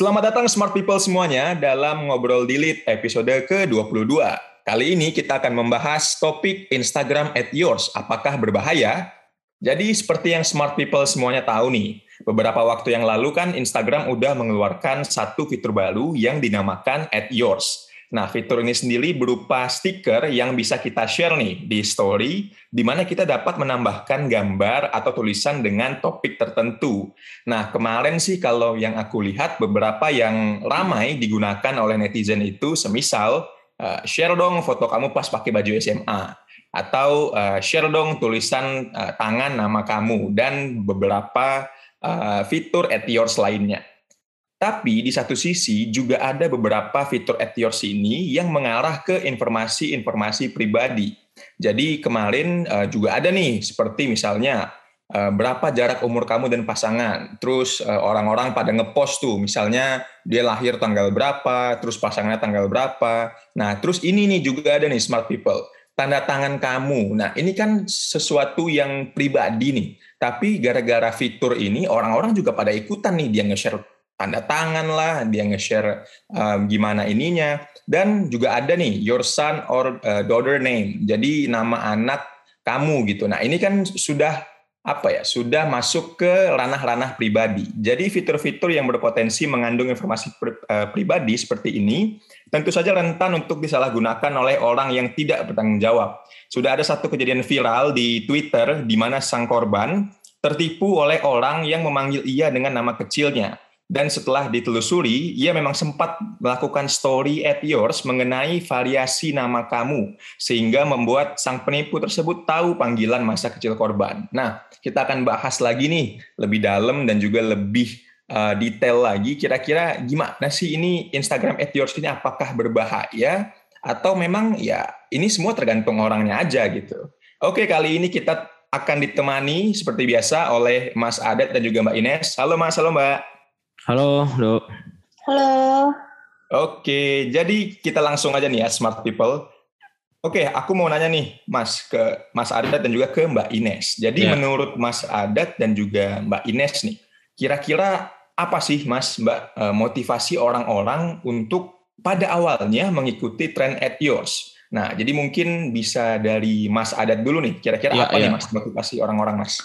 Selamat datang Smart People semuanya dalam Ngobrol Delete episode ke-22. Kali ini kita akan membahas topik Instagram at yours. Apakah berbahaya? Jadi seperti yang Smart People semuanya tahu nih, beberapa waktu yang lalu kan Instagram udah mengeluarkan satu fitur baru yang dinamakan at yours. Nah, fitur ini sendiri berupa stiker yang bisa kita share nih di story, di mana kita dapat menambahkan gambar atau tulisan dengan topik tertentu. Nah, kemarin sih kalau yang aku lihat beberapa yang ramai digunakan oleh netizen itu semisal uh, share dong foto kamu pas pakai baju SMA atau uh, share dong tulisan uh, tangan nama kamu dan beberapa fitur at yours lainnya. Tapi di satu sisi juga ada beberapa fitur at yours ini yang mengarah ke informasi-informasi pribadi. Jadi kemarin uh, juga ada nih seperti misalnya uh, berapa jarak umur kamu dan pasangan. Terus uh, orang-orang pada ngepost tuh misalnya dia lahir tanggal berapa, terus pasangannya tanggal berapa. Nah, terus ini nih juga ada nih smart people. Tanda tangan kamu. Nah, ini kan sesuatu yang pribadi nih. Tapi gara-gara fitur ini orang-orang juga pada ikutan nih dia nge-share tanda tangan lah, dia nge-share uh, gimana ininya. Dan juga ada nih, your son or daughter name. Jadi nama anak kamu gitu. Nah ini kan sudah apa ya sudah masuk ke ranah-ranah pribadi. Jadi fitur-fitur yang berpotensi mengandung informasi pri, pribadi seperti ini tentu saja rentan untuk disalahgunakan oleh orang yang tidak bertanggung jawab. Sudah ada satu kejadian viral di Twitter di mana sang korban tertipu oleh orang yang memanggil ia dengan nama kecilnya. Dan setelah ditelusuri, ia memang sempat melakukan story at yours mengenai variasi nama kamu, sehingga membuat sang penipu tersebut tahu panggilan masa kecil korban. Nah, kita akan bahas lagi nih, lebih dalam dan juga lebih uh, detail lagi, kira-kira gimana sih ini Instagram at yours ini apakah berbahaya, atau memang ya ini semua tergantung orangnya aja gitu. Oke, kali ini kita akan ditemani seperti biasa oleh Mas Adat dan juga Mbak Ines. Halo Mas, halo Mbak. Halo, Dok. Halo. Oke, jadi kita langsung aja nih ya, smart people. Oke, aku mau nanya nih, Mas, ke Mas Adat dan juga ke Mbak Ines. Jadi yeah. menurut Mas Adat dan juga Mbak Ines nih, kira-kira apa sih, Mas, Mbak, eh, motivasi orang-orang untuk pada awalnya mengikuti trend at yours? Nah, jadi mungkin bisa dari Mas Adat dulu nih. Kira-kira yeah, apa yeah. nih, Mas, motivasi orang-orang, Mas?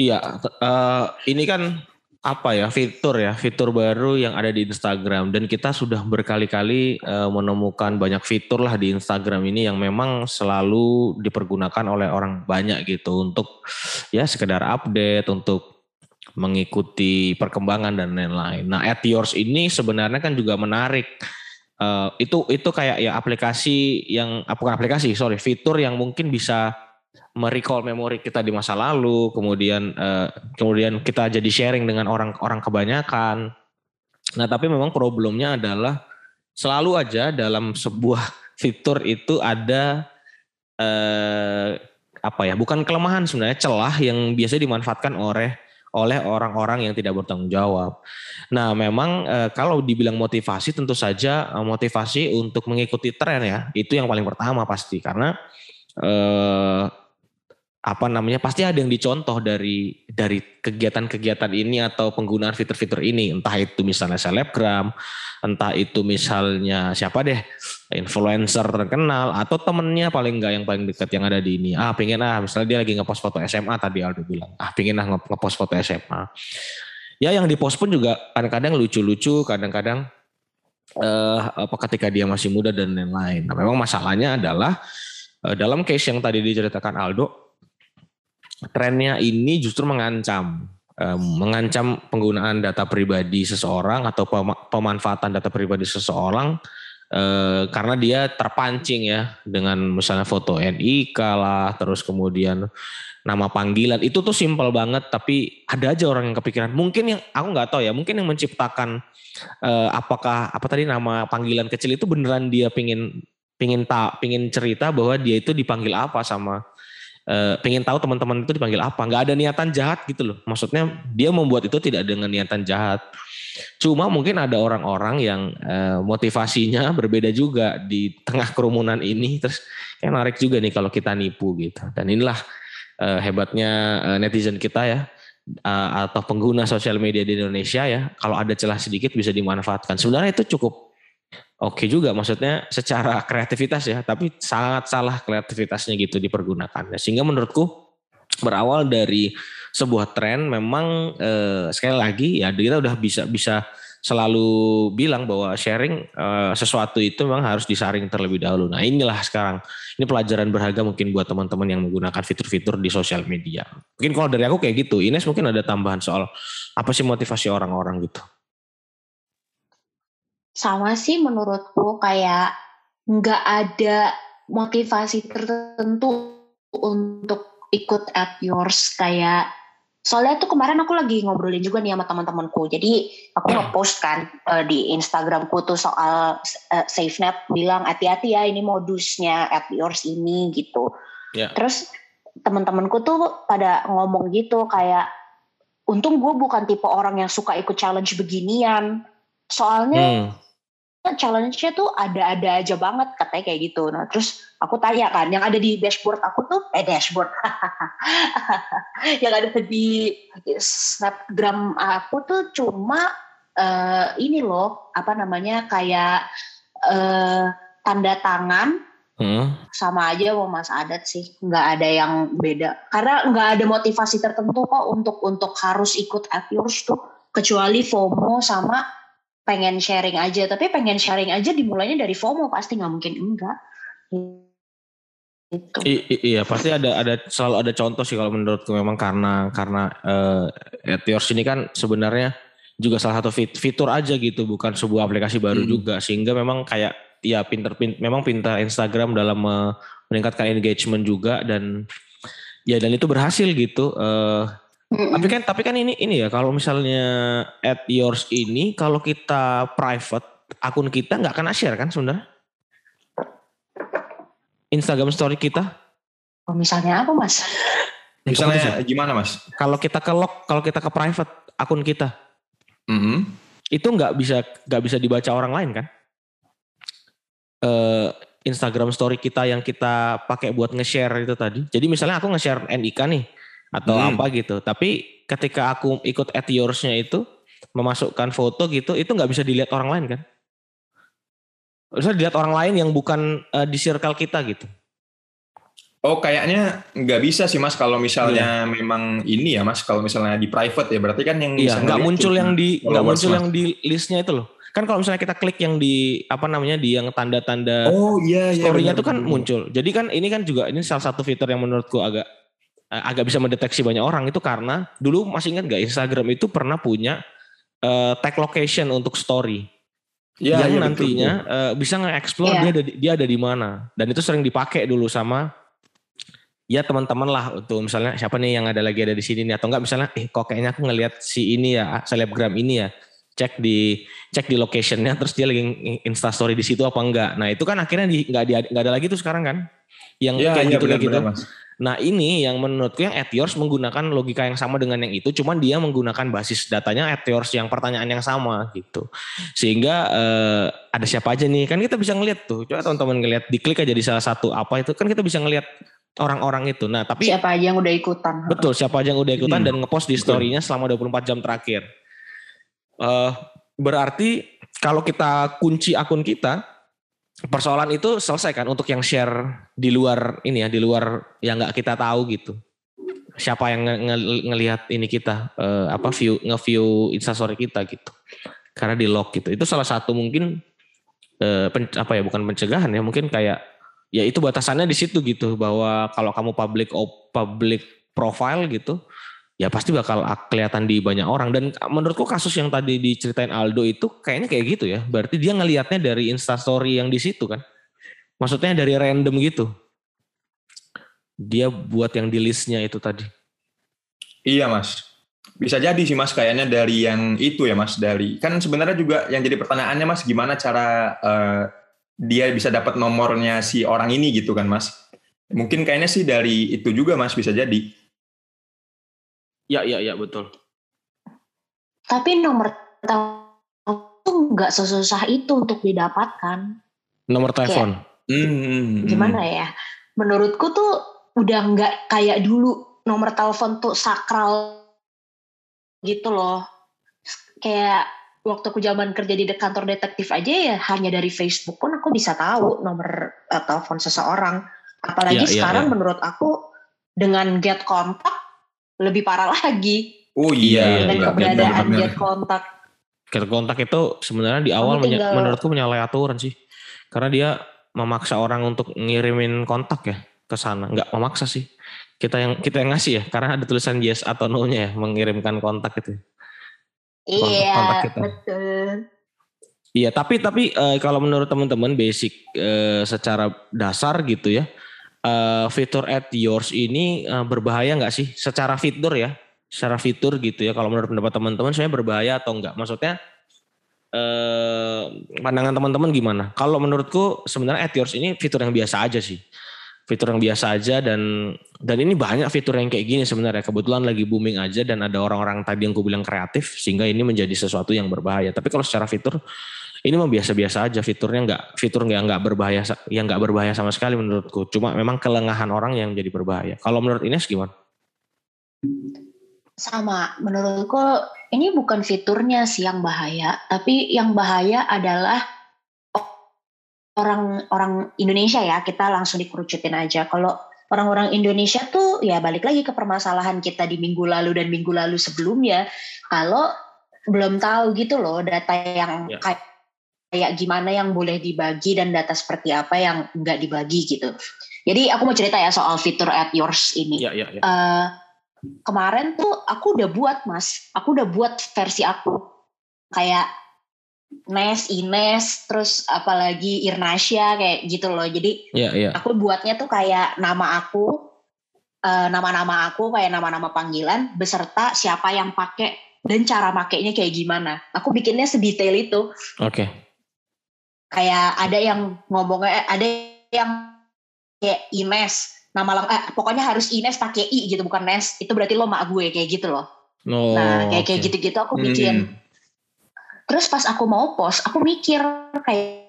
Iya, uh, ini kan apa ya fitur ya fitur baru yang ada di Instagram dan kita sudah berkali-kali uh, menemukan banyak fitur lah di Instagram ini yang memang selalu dipergunakan oleh orang banyak gitu untuk ya sekedar update untuk mengikuti perkembangan dan lain-lain. Nah, at yours ini sebenarnya kan juga menarik. Uh, itu itu kayak ya aplikasi yang ah, bukan aplikasi sorry fitur yang mungkin bisa merecall memori kita di masa lalu, kemudian uh, kemudian kita jadi sharing dengan orang-orang kebanyakan. Nah, tapi memang problemnya adalah selalu aja dalam sebuah fitur itu ada uh, apa ya? Bukan kelemahan sebenarnya, celah yang biasa dimanfaatkan oleh oleh orang-orang yang tidak bertanggung jawab. Nah, memang e, kalau dibilang motivasi tentu saja motivasi untuk mengikuti tren ya, itu yang paling pertama pasti karena e, apa namanya pasti ada yang dicontoh dari dari kegiatan-kegiatan ini atau penggunaan fitur-fitur ini. Entah itu misalnya selebgram entah itu misalnya siapa deh influencer terkenal atau temennya paling enggak yang paling dekat yang ada di ini. Ah pengen ah misalnya dia lagi ngepost foto SMA tadi Aldo bilang. Ah pengen ah ngepost foto SMA ya yang dipost pun juga kadang-kadang lucu-lucu kadang-kadang eh, apa ketika dia masih muda dan lain-lain. Nah memang masalahnya adalah eh, dalam case yang tadi diceritakan Aldo trennya ini justru mengancam mengancam penggunaan data pribadi seseorang atau pemanfaatan data pribadi seseorang eh, karena dia terpancing ya dengan misalnya foto NIK lah terus kemudian nama panggilan. Itu tuh simpel banget tapi ada aja orang yang kepikiran. Mungkin yang aku nggak tahu ya mungkin yang menciptakan eh, apakah apa tadi nama panggilan kecil itu beneran dia pingin pingin tak pingin cerita bahwa dia itu dipanggil apa sama uh, pengen tahu teman-teman itu dipanggil apa. Nggak ada niatan jahat gitu loh. Maksudnya dia membuat itu tidak dengan niatan jahat. Cuma mungkin ada orang-orang yang uh, motivasinya berbeda juga di tengah kerumunan ini. Terus kayak menarik juga nih kalau kita nipu gitu. Dan inilah uh, hebatnya uh, netizen kita ya atau pengguna sosial media di Indonesia ya, kalau ada celah sedikit bisa dimanfaatkan. Sebenarnya itu cukup oke okay juga, maksudnya secara kreativitas ya, tapi sangat salah kreativitasnya gitu dipergunakan. Sehingga menurutku berawal dari sebuah tren memang eh, sekali lagi ya kita udah bisa bisa selalu bilang bahwa sharing uh, sesuatu itu memang harus disaring terlebih dahulu. Nah inilah sekarang ini pelajaran berharga mungkin buat teman-teman yang menggunakan fitur-fitur di sosial media. Mungkin kalau dari aku kayak gitu, Ines mungkin ada tambahan soal apa sih motivasi orang-orang gitu? Sama sih menurutku kayak nggak ada motivasi tertentu untuk ikut at yours kayak Soalnya tuh kemarin aku lagi ngobrolin juga nih sama teman-temanku. Jadi aku ngepost kan uh, di Instagramku tuh soal uh, SafeNet bilang hati-hati ya ini modusnya at yours ini gitu. Yeah. Terus teman-temanku tuh pada ngomong gitu kayak untung gue bukan tipe orang yang suka ikut challenge beginian. Soalnya hmm challenge-nya tuh ada-ada aja banget katanya kayak gitu. Nah terus aku tanya kan, yang ada di dashboard aku tuh, eh dashboard, yang ada di snapgram aku tuh cuma uh, ini loh, apa namanya kayak uh, tanda tangan, hmm. sama aja mau Mas Adat sih, nggak ada yang beda. Karena nggak ada motivasi tertentu kok untuk untuk harus ikut at yours tuh, kecuali FOMO sama pengen sharing aja tapi pengen sharing aja dimulainya dari FOMO pasti nggak mungkin enggak itu. I, iya pasti ada ada selalu ada contoh sih kalau menurutku memang karena karena uh, Etiors ini kan sebenarnya juga salah satu fit, fitur aja gitu bukan sebuah aplikasi baru hmm. juga sehingga memang kayak ya pinter, pinter memang pintar Instagram dalam uh, meningkatkan engagement juga dan ya dan itu berhasil gitu uh, Mm-hmm. Tapi kan tapi kan ini ini ya kalau misalnya at yours ini kalau kita private akun kita nggak kena share kan sebenarnya? Instagram story kita? Oh, misalnya apa mas? Misalnya gimana mas? Kalau kita ke lock, kalau kita ke private akun kita, mm-hmm. itu nggak bisa nggak bisa dibaca orang lain kan? Uh, Instagram story kita yang kita pakai buat nge-share itu tadi. Jadi misalnya aku nge-share NIK nih, atau hmm. apa gitu. Tapi ketika aku ikut at yours-nya itu memasukkan foto gitu, itu nggak bisa dilihat orang lain kan? Bisa dilihat orang lain yang bukan uh, di circle kita gitu. Oh kayaknya nggak bisa sih mas kalau misalnya iya. memang ini ya mas kalau misalnya di private ya berarti kan yang iya, nggak muncul yang di nggak muncul mas. yang di listnya itu loh kan kalau misalnya kita klik yang di apa namanya di yang tanda-tanda oh iya iya storynya itu kan muncul jadi kan ini kan juga ini salah satu fitur yang menurutku agak agak bisa mendeteksi banyak orang itu karena dulu masih ingat gak Instagram itu pernah punya uh, tag location untuk story. Ya, yang ya, nantinya betul. Uh, bisa nge-explore ya. dia ada dia ada di mana. Dan itu sering dipakai dulu sama ya teman-teman lah untuk misalnya siapa nih yang ada lagi ada di sini nih atau enggak misalnya eh kok kayaknya aku ngelihat si ini ya selebgram ini ya cek di cek di locationnya terus dia lagi insta story di situ apa enggak. Nah itu kan akhirnya nggak nggak ada lagi tuh sekarang kan? Yang ya, kayak ya, gitu. kayak gitu Nah ini yang menurutku yang at yours menggunakan logika yang sama dengan yang itu, cuman dia menggunakan basis datanya at yours yang pertanyaan yang sama gitu. Sehingga eh, ada siapa aja nih, kan kita bisa ngeliat tuh. Coba teman-teman ngeliat, diklik aja di salah satu apa itu, kan kita bisa ngeliat orang-orang itu. Nah tapi siapa aja yang udah ikutan? Betul, siapa aja yang udah ikutan hmm. dan ngepost di storynya selama 24 jam terakhir. Uh, berarti kalau kita kunci akun kita, persoalan itu selesai kan untuk yang share di luar ini ya di luar yang nggak kita tahu gitu. Siapa yang nge nge ngelihat ini kita uh, apa view nge-view instastory kita gitu. Karena di lock gitu. Itu salah satu mungkin uh, pen, apa ya bukan pencegahan ya mungkin kayak ya itu batasannya di situ gitu. Bahwa kalau kamu public public profile gitu ya pasti bakal kelihatan di banyak orang. Dan menurutku kasus yang tadi diceritain Aldo itu kayaknya kayak gitu ya. Berarti dia ngelihatnya dari instastory yang di situ kan. Maksudnya dari random gitu. Dia buat yang di listnya itu tadi. Iya mas. Bisa jadi sih mas kayaknya dari yang itu ya mas dari kan sebenarnya juga yang jadi pertanyaannya mas gimana cara uh, dia bisa dapat nomornya si orang ini gitu kan mas. Mungkin kayaknya sih dari itu juga mas bisa jadi Ya, ya, ya, betul. Tapi nomor telepon nggak sesusah itu untuk didapatkan. Nomor telepon. hmm. Gimana ya? Menurutku tuh udah nggak kayak dulu nomor telepon tuh sakral gitu loh. Kayak waktu aku zaman kerja di kantor detektif aja ya hanya dari Facebook pun aku bisa tahu nomor uh, telepon seseorang. Apalagi Iya, iya, sekarang iya. menurut aku dengan get kontak lebih parah lagi Oh Iya, iya, dan iya, keberadaan benar-benar. get kontak. Get kontak itu sebenarnya di awal menya- menurutku menyalahi aturan sih. Karena dia memaksa orang untuk ngirimin kontak ya ke sana. Nggak memaksa sih. Kita yang kita yang ngasih ya, karena ada tulisan yes atau no-nya ya mengirimkan kontak gitu. Iya, kontak kita. betul. Iya, tapi tapi eh, kalau menurut teman-teman basic eh, secara dasar gitu ya, eh, fitur at yours ini eh, berbahaya nggak sih? Secara fitur ya, secara fitur gitu ya. Kalau menurut pendapat teman-teman, sebenarnya berbahaya atau enggak? Maksudnya eh, pandangan teman-teman gimana? Kalau menurutku sebenarnya at yours ini fitur yang biasa aja sih. Fitur yang biasa aja dan dan ini banyak fitur yang kayak gini sebenarnya. Kebetulan lagi booming aja dan ada orang-orang tadi yang ku bilang kreatif sehingga ini menjadi sesuatu yang berbahaya. Tapi kalau secara fitur ini mah biasa-biasa aja fiturnya nggak fitur nggak nggak berbahaya yang nggak berbahaya sama sekali menurutku. Cuma memang kelengahan orang yang jadi berbahaya. Kalau menurut Ines gimana? Sama, menurutku ini bukan fiturnya sih yang bahaya, tapi yang bahaya adalah orang-orang Indonesia ya, kita langsung dikerucutin aja. Kalau orang-orang Indonesia tuh ya balik lagi ke permasalahan kita di minggu lalu dan minggu lalu sebelumnya, kalau belum tahu gitu loh data yang Ya. kayak kayak gimana yang boleh dibagi dan data seperti apa yang nggak dibagi gitu. Jadi aku mau cerita ya soal fitur at yours ini Iya iya iya. eh kemarin tuh aku udah buat mas, aku udah buat versi aku kayak Nes, Ines, terus apalagi Irnasya kayak gitu loh. Jadi Iya iya. aku buatnya tuh kayak nama aku, eh, nama-nama aku kayak nama-nama panggilan beserta siapa yang pakai dan cara makainya kayak gimana. Aku bikinnya sedetail itu. Oke. Kayak ada yang ngomongnya, ada yang kayak Ines, nama lang eh, pokoknya harus Ines pakai I gitu bukan Nes. Itu berarti lo mak gue kayak gitu loh. No. Nah, kayak kayak Oh, oke. gitu-gitu aku bikin. Hmm. Terus pas aku mau post, aku mikir kayak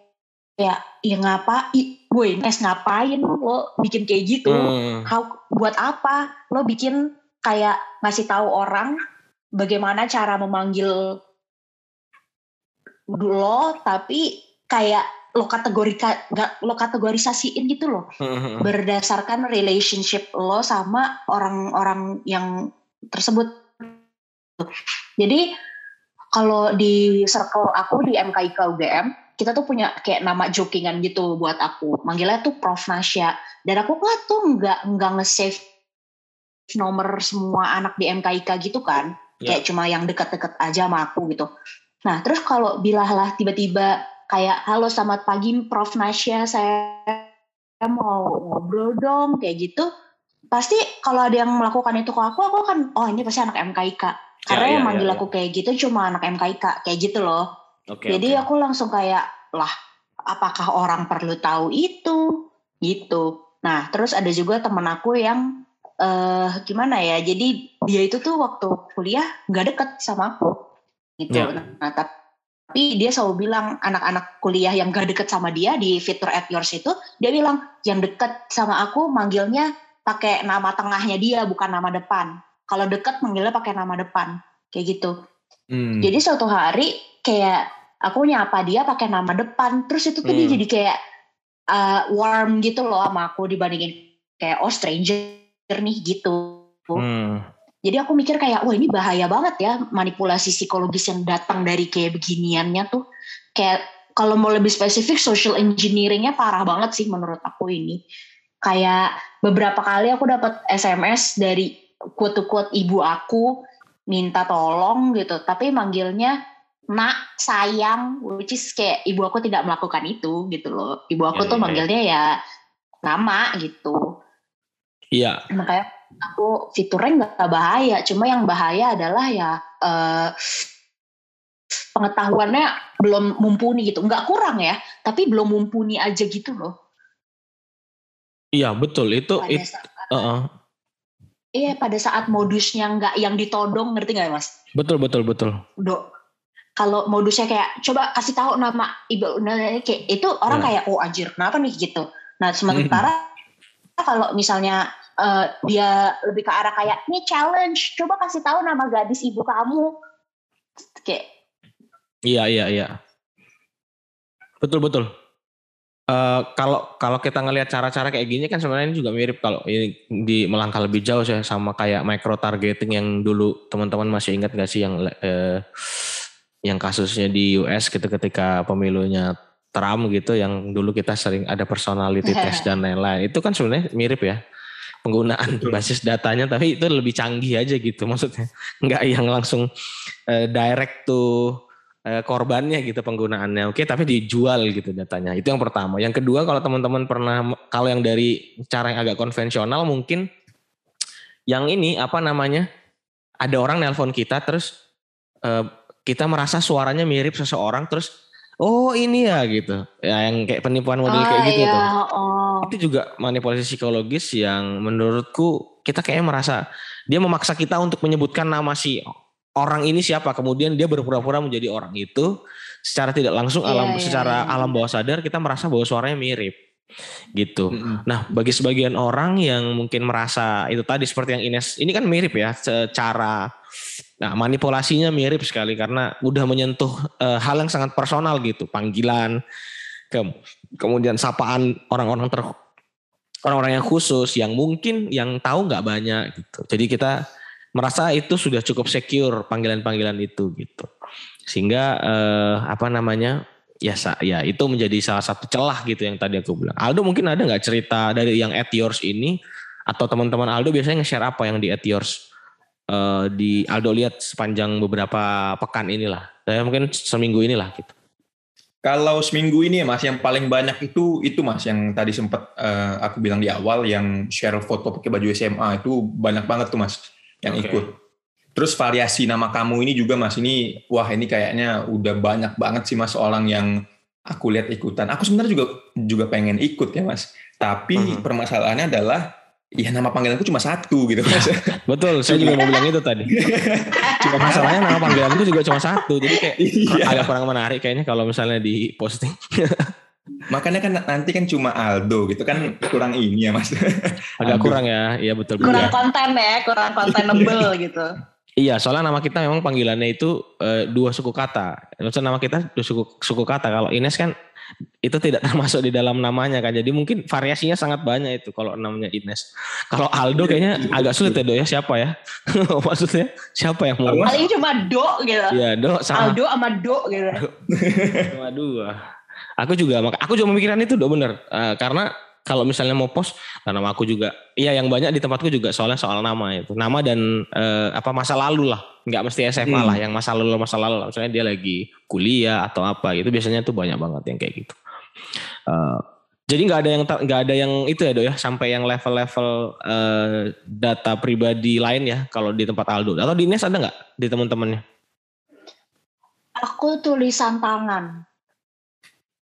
ya ya ngapa i, gue Nes ngapain lo bikin kayak gitu? Hmm. How, buat apa? Lo bikin kayak ngasih tahu orang bagaimana cara memanggil lo tapi kayak lo kategori lo kategorisasiin gitu loh Hmm. berdasarkan relationship lo sama orang-orang yang tersebut. Jadi kalau di circle aku di MKIK UGM, kita tuh punya kayak nama jokingan gitu buat aku. Manggilnya tuh Prof Nasya. Dan aku kan tuh nggak nggak nge-save nomor semua anak di MKIK gitu kan. Ya. Kayak cuma yang deket-deket aja sama aku gitu. Nah terus kalau bilalah tiba-tiba kayak halo selamat pagi Prof. Nasya. Saya mau ngobrol dong kayak gitu. Pasti kalau ada yang melakukan itu ke aku aku akan oh ini pasti anak MKIK karena Ya, yang ya, manggil ya, aku kayak gitu cuma anak MKIK kayak gitu loh. Oke. jadi oke. aku langsung kayak lah apakah orang perlu tahu itu? Gitu. Nah terus ada juga temen aku yang eh gimana ya jadi dia itu tuh waktu kuliah nggak deket sama aku. Gitu. Ya. nah tapi tapi dia selalu bilang anak-anak kuliah yang gak deket sama dia di fitur at yours itu dia bilang yang deket sama aku manggilnya pakai nama tengahnya dia bukan nama depan kalau deket manggilnya pakai nama depan kayak gitu Hmm. jadi suatu hari kayak aku nyapa dia pakai nama depan terus itu tuh dia Hmm. jadi kayak uh, warm gitu loh sama aku dibandingin kayak oh stranger nih gitu Hmm. Jadi aku mikir kayak, wah ini bahaya banget ya manipulasi psikologis yang datang dari kayak beginiannya tuh. Kayak kalau mau lebih spesifik social engineeringnya parah banget sih menurut aku ini. Kayak beberapa kali aku dapat SMS dari quote-quote ibu aku minta tolong gitu, tapi manggilnya nak sayang, which is kayak ibu aku tidak melakukan itu gitu loh. Ibu aku Ya, tuh ya, ya. manggilnya ya nama gitu Iya. makanya aku fiturnya nggak bahaya cuma yang bahaya adalah ya eh, pengetahuannya belum mumpuni gitu nggak kurang ya tapi belum mumpuni aja gitu loh Iya betul itu pada it, saat uh-uh. iya pada saat modusnya nggak yang ditodong ngerti nggak mas betul betul betul. do kalau modusnya kayak coba kasih tahu nama ibu nah, kayak itu orang Ya. kayak oh anjir kenapa nih gitu nah sementara kalau misalnya uh, dia lebih ke arah kayak ini challenge coba kasih tahu nama gadis ibu kamu. Kayak iya iya iya. Betul betul. Uh, kalau kalau kita ngelihat cara-cara kayak gini kan sebenarnya ini juga mirip kalau ini di melangkah lebih jauh ya sama kayak micro targeting yang dulu teman-teman masih ingat gak sih yang uh, yang kasusnya di US gitu ketika pemilunya Trump gitu yang dulu kita sering ada personality test dan lain-lain. Itu kan sebenarnya mirip ya penggunaan basis datanya tapi itu lebih canggih aja gitu maksudnya. Nggak yang langsung uh, direct to uh, korbannya gitu penggunaannya. Oke tapi dijual gitu datanya. Itu yang pertama. Yang kedua kalau teman-teman pernah kalau yang dari cara yang agak konvensional mungkin yang ini apa namanya ada orang nelpon kita terus uh, kita merasa suaranya mirip seseorang terus oh ini ya gitu. Ya yang kayak penipuan model oh, kayak gitu iya. tuh. Oh. Itu juga manipulasi psikologis yang menurutku kita kayak merasa dia memaksa kita untuk menyebutkan nama si orang ini siapa kemudian dia berpura-pura menjadi orang itu secara tidak langsung yeah, alam yeah, secara yeah. alam bawah sadar kita merasa bahwa suaranya mirip gitu. Mm-hmm. Nah, bagi sebagian orang yang mungkin merasa itu tadi seperti yang Ines ini kan mirip ya secara Nah, manipulasinya mirip sekali karena udah menyentuh uh, hal yang sangat personal gitu, panggilan, kemudian sapaan orang-orang ter orang-orang yang khusus yang mungkin yang tahu nggak banyak gitu. Jadi kita merasa itu sudah cukup secure panggilan-panggilan itu gitu. Sehingga uh, apa namanya? ya ya itu menjadi salah satu celah gitu yang tadi aku bilang. Aldo mungkin ada nggak cerita dari yang at yours ini atau teman-teman Aldo biasanya nge-share apa yang di at yours uh, di Aldo lihat sepanjang beberapa pekan inilah. Saya mungkin seminggu inilah gitu. Kalau seminggu ini ya Mas, yang paling banyak itu itu Mas yang tadi sempat uh, aku bilang di awal yang share foto pakai baju SMA itu banyak banget tuh Mas yang okay. ikut. Terus variasi nama kamu ini juga Mas ini wah ini kayaknya udah banyak banget sih Mas orang yang aku lihat ikutan. Aku sebenarnya juga juga pengen ikut ya Mas. Tapi uh mhm. -huh. permasalahannya adalah Iya nama panggilanku cuma satu gitu mas. Betul, saya juga mau bilang itu tadi. cuma masalahnya nama panggilanku juga cuma satu, jadi kayak iya. agak kurang menarik kayaknya kalau misalnya di posting. Makanya kan nanti kan cuma Aldo gitu kan kurang ini ya mas. Agak Aldo. kurang ya, iya betul. Kurang ya. konten ya, kurang kontenable gitu. Iya, soalnya nama kita memang panggilannya itu uh, dua suku kata. Maksudnya nama kita dua suku suku kata. Kalau Ines kan itu tidak termasuk di dalam namanya kan. Jadi mungkin variasinya sangat banyak itu kalau namanya Ines. Kalau Aldo kayaknya agak sulit ya Do ya siapa ya? Maksudnya siapa yang mau? Paling cuma Do gitu. Iya, Do sama Aldo sama Do gitu. Cuma dua. Aku juga aku juga memikirkan itu Do bener. Uh, karena kalau misalnya mau post nah nama aku juga iya yang banyak di tempatku juga soalnya soal nama itu. Nama dan eh, apa masa lalu lah. Nggak mesti SMA hmm. lah yang masa lalu masa lalu misalnya dia lagi kuliah atau apa gitu biasanya tuh banyak banget yang kayak gitu. Uh, jadi nggak ada yang nggak ada yang itu ya do ya. Sampai yang level-level uh, data pribadi lain ya kalau di tempat Aldo. Atau di Nes ada nggak di teman-temannya? Aku tulisan tangan.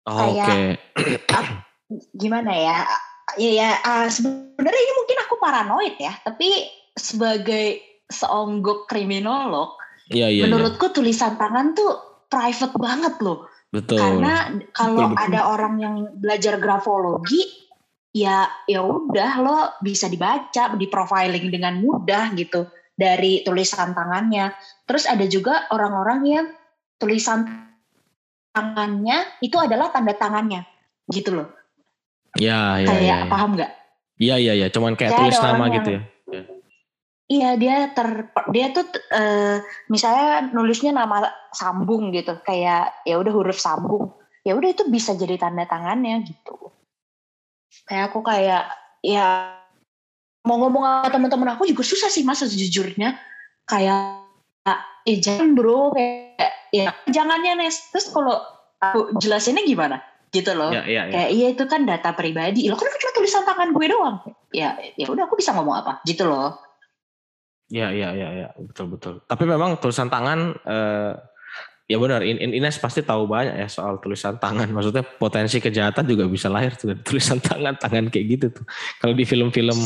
Oh, oke. Okay gimana ya? Ya, ya uh, sebenarnya ini mungkin aku paranoid ya, tapi sebagai seonggok kriminolog, ya, ya, menurutku ya. tulisan tangan tuh private banget loh. Betul. Karena kalau betul, betul. ada orang yang belajar grafologi, ya ya udah lo bisa dibaca, di profiling dengan mudah gitu dari tulisan tangannya. Terus ada juga orang-orang yang tulisan tangannya itu adalah tanda tangannya, gitu loh. Ya, ya, kayak ya, ya. paham nggak? Iya, iya, iya. Cuman kayak, tulis nama gitu ya. Iya dia ter dia tuh uh, misalnya nulisnya nama sambung gitu kayak ya udah huruf sambung ya udah itu bisa jadi tanda tangannya gitu kayak aku kayak ya mau ngomong sama teman-teman aku juga susah sih mas sejujurnya kayak eh jangan bro kayak ya jangannya Nes terus kalau aku jelasinnya gimana gitu loh. Ya, ya, ya. Kayak iya itu kan data pribadi. Lo kan cuma tulisan tangan gue doang. Ya ya udah aku bisa ngomong apa gitu loh. Ya ya ya ya betul betul. Tapi memang tulisan tangan eh, ya benar In, In, Ines pasti tahu banyak ya soal tulisan tangan. Maksudnya potensi kejahatan juga bisa lahir tuh tulisan tangan tangan kayak gitu tuh. Kalau di film-film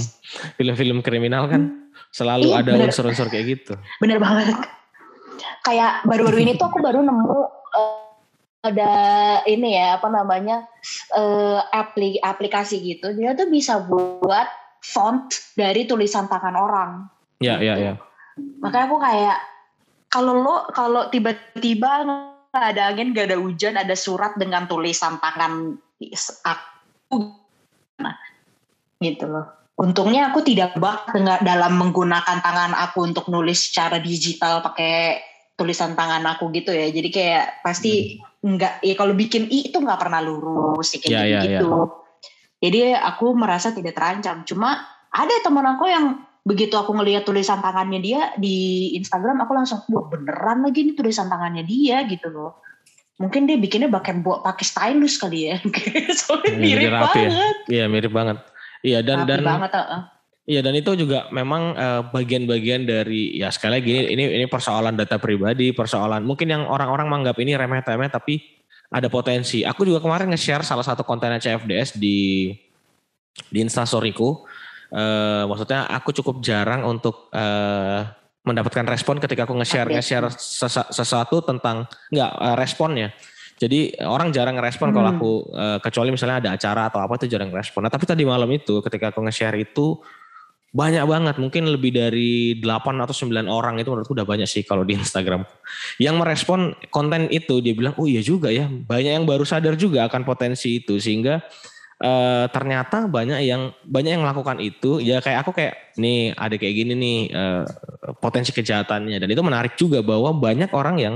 film-film kriminal kan selalu Ih, ada unsur-unsur kayak gitu. Bener banget. Kayak baru-baru ini tuh aku baru nemu uh, ada ini ya apa namanya uh, apli aplikasi gitu dia tuh bisa buat font dari tulisan tangan orang. Iya, iya, iya. Makanya aku kayak kalau lo kalau tiba-tiba nggak ada angin, nggak ada hujan, ada surat dengan tulisan tangan aku, nah, gitu loh. Untungnya aku tidak bak dengan dalam menggunakan tangan aku untuk nulis secara digital pakai tulisan tangan aku gitu ya. Jadi kayak pasti hmm. Nggak ya kalau bikin i itu nggak pernah lurus kayak yeah, gitu. Yeah, yeah. Jadi aku merasa tidak terancam. Cuma ada teman aku yang begitu aku ngelihat tulisan tangannya dia di Instagram aku langsung wah beneran lagi ini tulisan tangannya dia gitu loh mungkin dia bikinnya pakai buat pakai stylus kali ya soalnya iya, mirip ya. banget iya mirip banget Iya dan Rapi dan banget, uh. Iya dan itu juga memang uh, bagian-bagian dari ya sekali lagi ini ini persoalan data pribadi, persoalan mungkin yang orang-orang menganggap ini remeh-temeh tapi ada potensi. Aku juga kemarin nge-share salah satu konten CFDS di di Instastoryku. Uh, maksudnya aku cukup jarang untuk uh, mendapatkan respon ketika aku nge-share nge-share sesuatu tentang enggak uh, responnya. Jadi orang jarang ngerespon hmm. kalau aku uh, kecuali misalnya ada acara atau apa itu jarang ngerespon. Nah, tapi tadi malam itu ketika aku nge-share itu banyak banget, mungkin lebih dari 8 atau 9 orang itu menurutku udah banyak sih kalau di Instagram. Yang merespon konten itu dia bilang, "Oh iya juga ya, banyak yang baru sadar juga akan potensi itu." Sehingga uh, ternyata banyak yang banyak yang melakukan itu. Ya kayak aku kayak nih ada kayak gini nih uh, potensi kejahatannya dan itu menarik juga bahwa banyak orang yang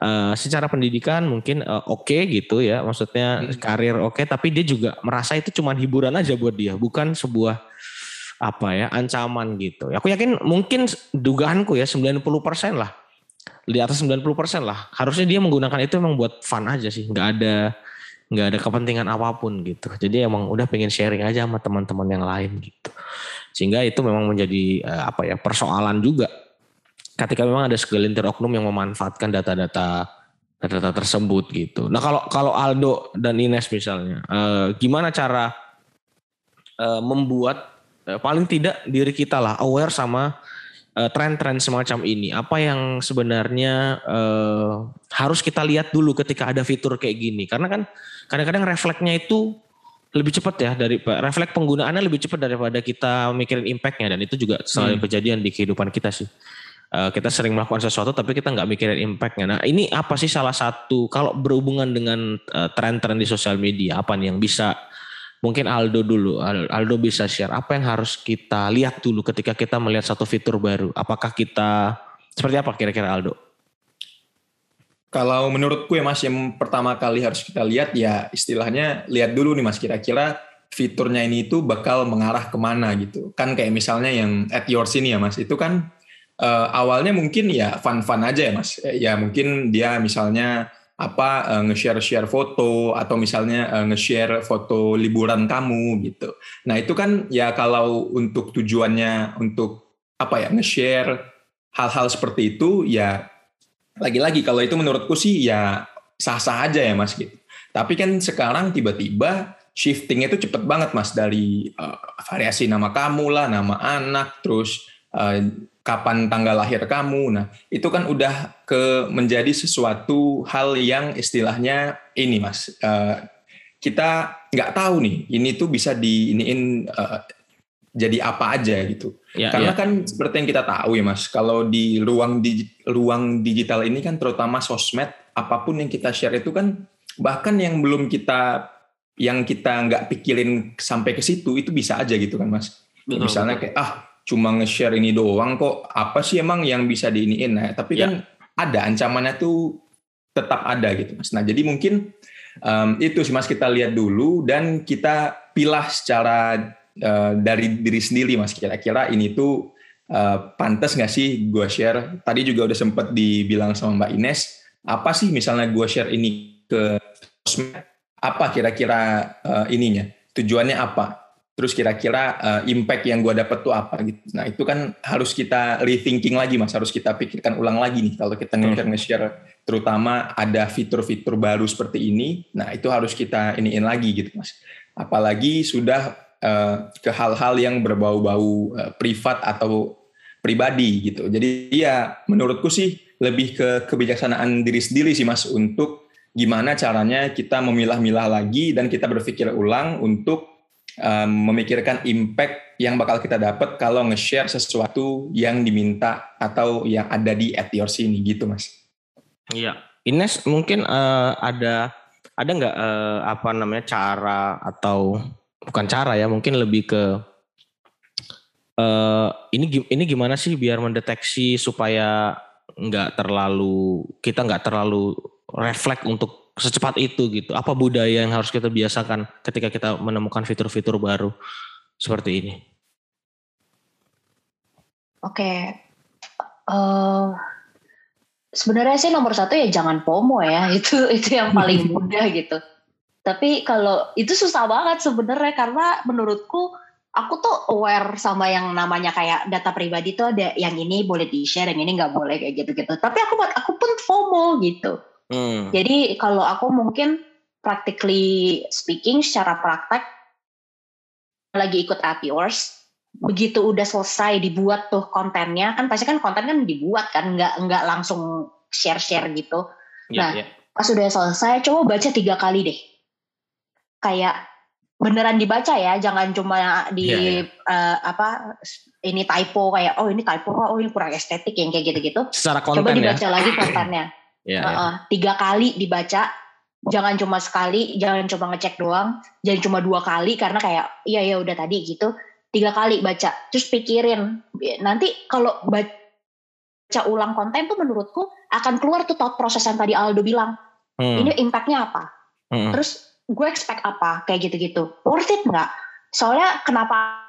uh, secara pendidikan mungkin uh, oke okay gitu ya, maksudnya hmm. karir oke, okay, tapi dia juga merasa itu cuma hiburan aja buat dia, bukan sebuah apa ya ancaman gitu. Aku yakin mungkin dugaanku ya 90% lah di atas 90% lah. Harusnya dia menggunakan itu memang buat fun aja sih, nggak ada nggak ada kepentingan apa pun gitu. Jadi emang udah pengen sharing aja sama teman-teman yang lain gitu. Sehingga itu memang menjadi uh, apa ya persoalan juga ketika memang ada segelintir oknum yang memanfaatkan data-data data-data tersebut gitu. Nah kalau kalau Aldo dan Ines misalnya, uh, gimana cara uh, membuat paling tidak diri kita lah aware sama uh, tren-tren semacam ini. Apa yang sebenarnya uh, harus kita lihat dulu ketika ada fitur kayak gini? Karena kan kadang-kadang refleksnya itu lebih cepat ya dari refleks penggunaannya lebih cepat daripada kita mikirin impactnya dan itu juga selalu hmm. kejadian di kehidupan kita sih uh, kita sering melakukan sesuatu tapi kita nggak mikirin impactnya. Nah ini apa sih salah satu kalau berhubungan dengan uh, tren-tren di sosial media apa nih yang bisa mungkin Aldo dulu Aldo bisa share apa yang harus kita lihat dulu ketika kita melihat satu fitur baru. Apakah kita seperti apa kira-kira Aldo? Kalau menurutku ya Mas yang pertama kali harus kita lihat ya istilahnya lihat dulu nih Mas kira-kira fiturnya ini itu bakal mengarah ke mana gitu. Kan kayak misalnya yang at your sini ya Mas itu kan uh, awalnya mungkin ya fun-fun aja ya mas ya mungkin dia misalnya apa uh, nge-share share foto atau misalnya uh, nge-share foto liburan kamu gitu. Nah, itu kan ya kalau untuk tujuannya untuk apa ya nge-share hal-hal seperti itu ya lagi-lagi kalau itu menurutku sih ya sah-sah aja ya Mas gitu. Tapi kan sekarang tiba-tiba shifting itu cepet banget Mas dari uh, variasi nama kamu lah, nama anak, terus uh, kapan tanggal lahir kamu. Nah, itu kan udah ke menjadi sesuatu hal yang istilahnya ini, Mas. Uh, kita nggak tahu nih, ini tuh bisa diiniin uh, jadi apa aja gitu. Ya, Karena ya. kan seperti yang kita tahu ya, Mas, kalau di ruang di ruang digital ini kan terutama sosmed, apa pun yang kita share itu kan bahkan yang belum kita yang kita nggak pikirin sampai ke situ itu bisa aja gitu kan, Mas. Betul, Misalnya kayak ah cuma nge-share ini doang kok. Apa sih emang yang bisa diiniin? Nah tapi ya. kan ada ancamannya tuh tetap ada gitu mas. Nah jadi mungkin um, itu sih mas kita lihat dulu dan kita pilah secara uh, dari diri sendiri mas. Kira-kira ini tuh uh, pantas nggak sih gue share? Tadi juga udah sempet dibilang sama mbak Ines apa sih misalnya gue share ini ke sosmed? Apa kira-kira uh, ininya? Tujuannya apa terus kira-kira uh, impact yang gue dapat tuh apa gitu. Nah itu kan harus kita rethinking lagi mas, harus kita pikirkan ulang lagi nih kalau kita nge-share, nge-share terutama ada fitur-fitur baru seperti ini, nah itu harus kita iniin lagi gitu mas. Apalagi sudah uh, ke hal-hal yang berbau-bau uh, privat atau pribadi gitu. Jadi ya menurutku sih lebih ke kebijaksanaan diri sendiri sih mas untuk gimana caranya kita memilah-milah lagi dan kita berpikir ulang untuk um, memikirkan impact yang bakal kita dapat kalau nge-share sesuatu yang diminta atau yang ada di at your sini gitu mas. Iya, Ines mungkin uh, ada ada nggak uh, apa namanya cara atau bukan cara ya mungkin lebih ke uh, ini ini gimana sih biar mendeteksi supaya nggak terlalu kita nggak terlalu refleks untuk secepat itu gitu? Apa budaya yang harus kita biasakan ketika kita menemukan fitur-fitur baru seperti ini? Oke, okay. uh, sebenarnya sih nomor satu ya jangan FOMO ya itu itu yang paling mudah gitu. Tapi kalau itu susah banget sebenarnya karena menurutku aku tuh aware sama yang namanya kayak data pribadi tuh ada yang ini boleh di share, yang ini nggak boleh kayak gitu-gitu. Tapi aku aku pun FOMO gitu. Hmm. Jadi kalau aku mungkin practically speaking secara praktek lagi ikut at yours begitu udah selesai dibuat tuh kontennya kan pasti kan konten kan dibuat kan nggak nggak langsung share share gitu yeah, nah yeah. pas udah selesai coba baca tiga kali deh kayak beneran dibaca ya jangan cuma di yeah, yeah. Uh, apa ini typo kayak oh ini typo oh ini kurang estetik yang kayak gitu-gitu secara konten coba dibaca ya? lagi kontennya yeah, uh, yeah. tiga kali dibaca. Jangan cuma sekali jangan coba ngecek doang. Jangan cuma dua kali karena kayak iya ya udah tadi gitu. Tiga kali baca terus pikirin. Nanti kalau baca ulang konten tuh menurutku akan keluar tuh thought proses yang tadi Aldo bilang. Hmm. ini impactnya apa? Hmm. terus gue expect apa? Kayak gitu-gitu. Worth it nggak? Soalnya kenapa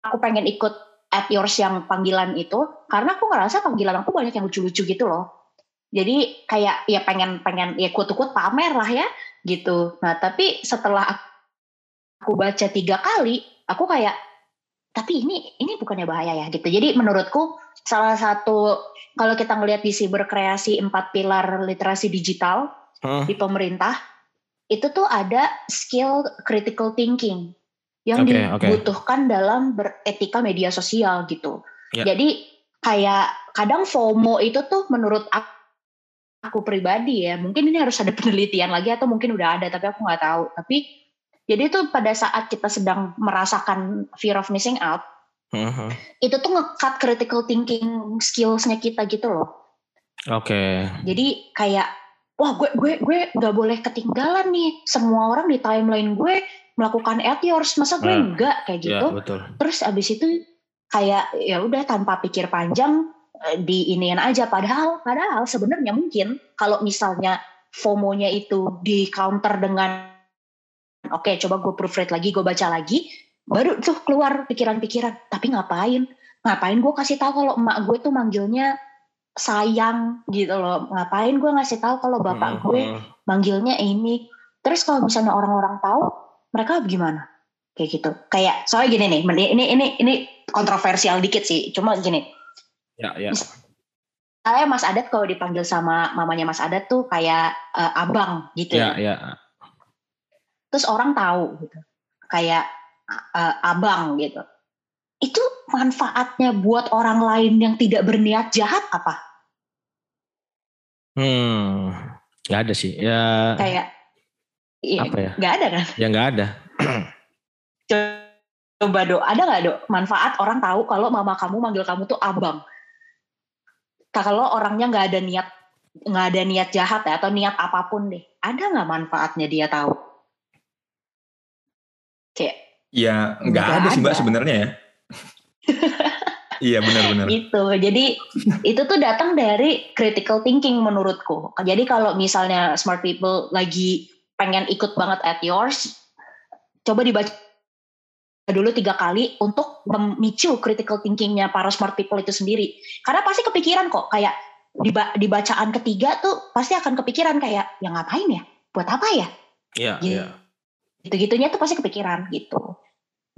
aku pengen ikut at yours yang panggilan itu? Karena aku ngerasa panggilan aku banyak yang lucu-lucu gitu loh jadi kayak ya pengen pengen ya kuat-kuat pamer lah ya gitu nah tapi setelah aku baca tiga kali aku kayak tapi ini ini bukannya bahaya ya gitu jadi menurutku salah satu kalau kita ngelihat di berkreasi empat pilar literasi digital huh? di pemerintah itu tuh ada skill critical thinking yang okay, dibutuhkan okay. dalam beretika media sosial gitu. Yeah. Jadi kayak kadang FOMO itu tuh menurut aku aku pribadi ya mungkin ini harus ada penelitian lagi atau mungkin udah ada tapi aku nggak tahu tapi jadi itu pada saat kita sedang merasakan fear of missing out uh-huh. itu tuh ngekat critical thinking skillsnya kita gitu loh oke okay. jadi kayak wah gue gue gue nggak boleh ketinggalan nih semua orang di timeline gue melakukan at yours masa gue uh, enggak kayak gitu yeah, betul. terus abis itu kayak ya udah tanpa pikir panjang Eh, di inian aja. Padahal padahal sebenarnya mungkin kalau misalnya FOMO-nya itu di counter dengan oke okay, coba gue proofread lagi gue baca lagi baru tuh keluar pikiran-pikiran tapi ngapain? Ngapain gue kasih tahu kalau emak gue tuh manggilnya sayang gitu loh. Ngapain gue ngasih tahu kalau bapak gue manggilnya ini? Terus kalau misalnya orang-orang tahu mereka gimana? Kayak gitu. Kayak soalnya gini nih ini ini ini kontroversial dikit sih. Cuma gini Ya, ya. Saya Mas Adat kalau dipanggil sama mamanya Mas Adat tuh kayak uh, abang gitu ya. Ya, ya. Terus orang tahu gitu. Kayak uh, abang gitu. Itu manfaatnya buat orang lain yang tidak berniat jahat apa? Hmm, nggak ada sih. Ya. Kayak iya, apa ya? Nggak ada kan? Ya nggak ada. Coba dok, ada nggak dok manfaat orang tahu kalau mama kamu manggil kamu tuh abang? Kalau orangnya nggak ada niat nggak ada niat jahat ya atau niat apa pun deh ada nggak manfaatnya dia tahu? Kayak ya nggak ada, ada sih mbak sebenarnya ya. Iya benar-benar itu jadi itu tuh datang dari critical thinking menurutku. Jadi kalau misalnya smart people lagi pengen ikut banget at yours coba dibaca dulu tiga kali untuk memicu critical thinkingnya para smart people itu sendiri. Karena pasti kepikiran kok kayak di, di bacaan ketiga tuh pasti akan kepikiran kayak yang ngapain ya, buat apa ya? Iya. Gitu. Yeah. Gitu-gitunya tuh pasti kepikiran gitu.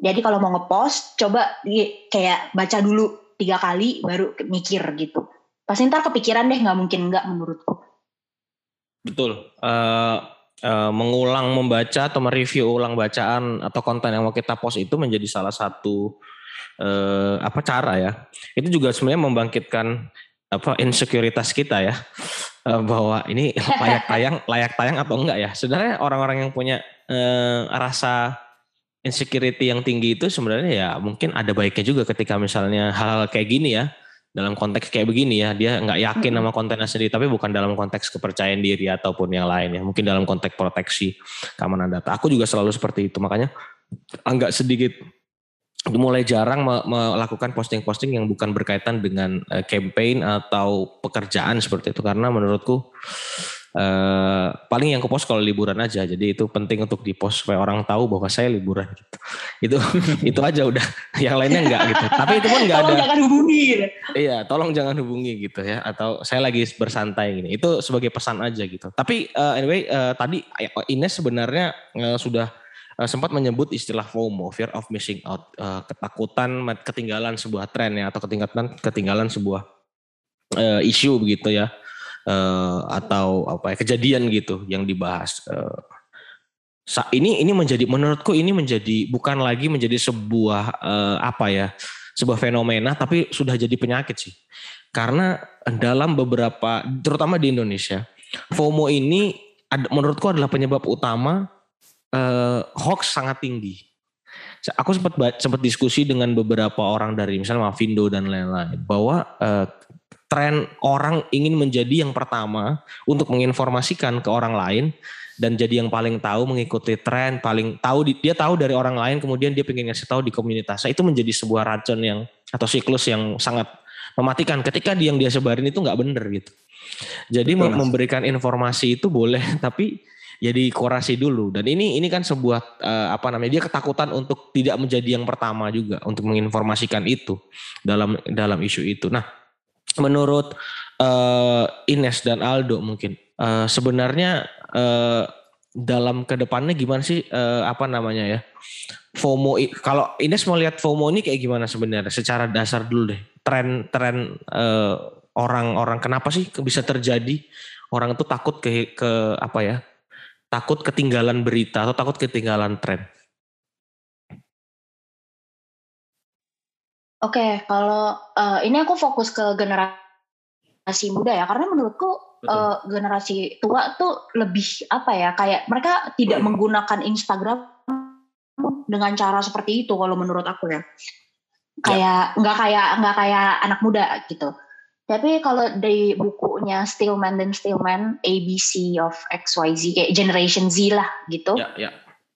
Jadi kalau mau ngepost coba kayak baca dulu tiga kali baru mikir gitu. Pasti ntar kepikiran deh nggak mungkin nggak menurutku. Betul. Uh, uh, mengulang membaca atau mereview ulang bacaan atau konten yang mau kita post itu menjadi salah satu uh, apa cara ya. Itu juga sebenarnya membangkitkan apa insekuritas kita ya uh, bahwa ini layak tayang layak tayang atau enggak ya. Sebenarnya orang-orang yang punya uh, rasa insecurity yang tinggi itu sebenarnya ya mungkin ada baiknya juga ketika misalnya hal, -hal kayak gini ya dalam konteks kayak begini ya dia nggak yakin sama kontennya sendiri tapi bukan dalam konteks kepercayaan diri ataupun yang lain ya mungkin dalam konteks proteksi keamanan data. Aku juga selalu seperti itu makanya agak sedikit mulai jarang melakukan posting-posting yang bukan berkaitan dengan eh, campaign atau pekerjaan seperti itu karena menurutku Uh, paling yang ke post kalau liburan aja. Jadi itu penting untuk di post supaya orang tahu bahwa saya liburan gitu. Itu itu aja udah. Yang lainnya enggak gitu. Tapi itu pun enggak ada. jangan hubungi gitu. iya tolong jangan hubungi gitu ya. Atau saya lagi bersantai gini. Itu sebagai pesan aja gitu. Tapi uh, anyway uh, tadi Ines sebenarnya uh, sudah uh, sempat menyebut istilah FOMO fear of missing out. Uh, ketakutan ketinggalan sebuah tren ya atau ketinggalan ketinggalan sebuah uh, isu begitu ya uh, atau apa ya kejadian gitu yang dibahas. Uh, ini ini menjadi menurutku ini menjadi bukan lagi menjadi sebuah uh, apa ya sebuah fenomena tapi sudah jadi penyakit sih karena dalam beberapa terutama di Indonesia FOMO ini menurutku adalah penyebab utama uh, hoax sangat tinggi. Aku sempat sempat diskusi dengan beberapa orang dari misalnya Mavindo dan lain-lain bahwa uh, tren orang ingin menjadi yang pertama untuk menginformasikan ke orang lain dan jadi yang paling tahu mengikuti tren paling tahu dia tahu dari orang lain kemudian dia pengen ngasih tahu di komunitasnya itu menjadi sebuah racun yang atau siklus yang sangat mematikan ketika dia yang dia sebarin itu nggak bener gitu. Jadi Betul, memberikan informasi itu boleh tapi ya dikurasi dulu. Dan ini ini kan sebuah uh, apa namanya dia ketakutan untuk tidak menjadi yang pertama juga untuk menginformasikan itu dalam dalam isu itu. Nah menurut uh, Ines dan Aldo mungkin. Uh, sebenarnya uh, dalam ke depannya gimana sih uh, apa namanya ya FOMO kalau Ines mau lihat FOMO ini kayak gimana sebenarnya? Secara dasar dulu deh tren-tren uh, orang-orang kenapa sih bisa terjadi orang itu takut ke ke apa ya takut ketinggalan berita atau takut ketinggalan tren Oke, okay, kalau uh, ini aku fokus ke generasi muda ya, karena menurutku uh, generasi tua tuh lebih apa ya, kayak mereka tidak menggunakan Instagram dengan cara seperti itu kalau menurut aku ya. Kayak ya. nggak kayak nggak kayak anak muda gitu. Tapi kalau dari bukunya Stillman dan Stillman ABC of XYZ kayak Generation Z lah gitu. Ya, ya.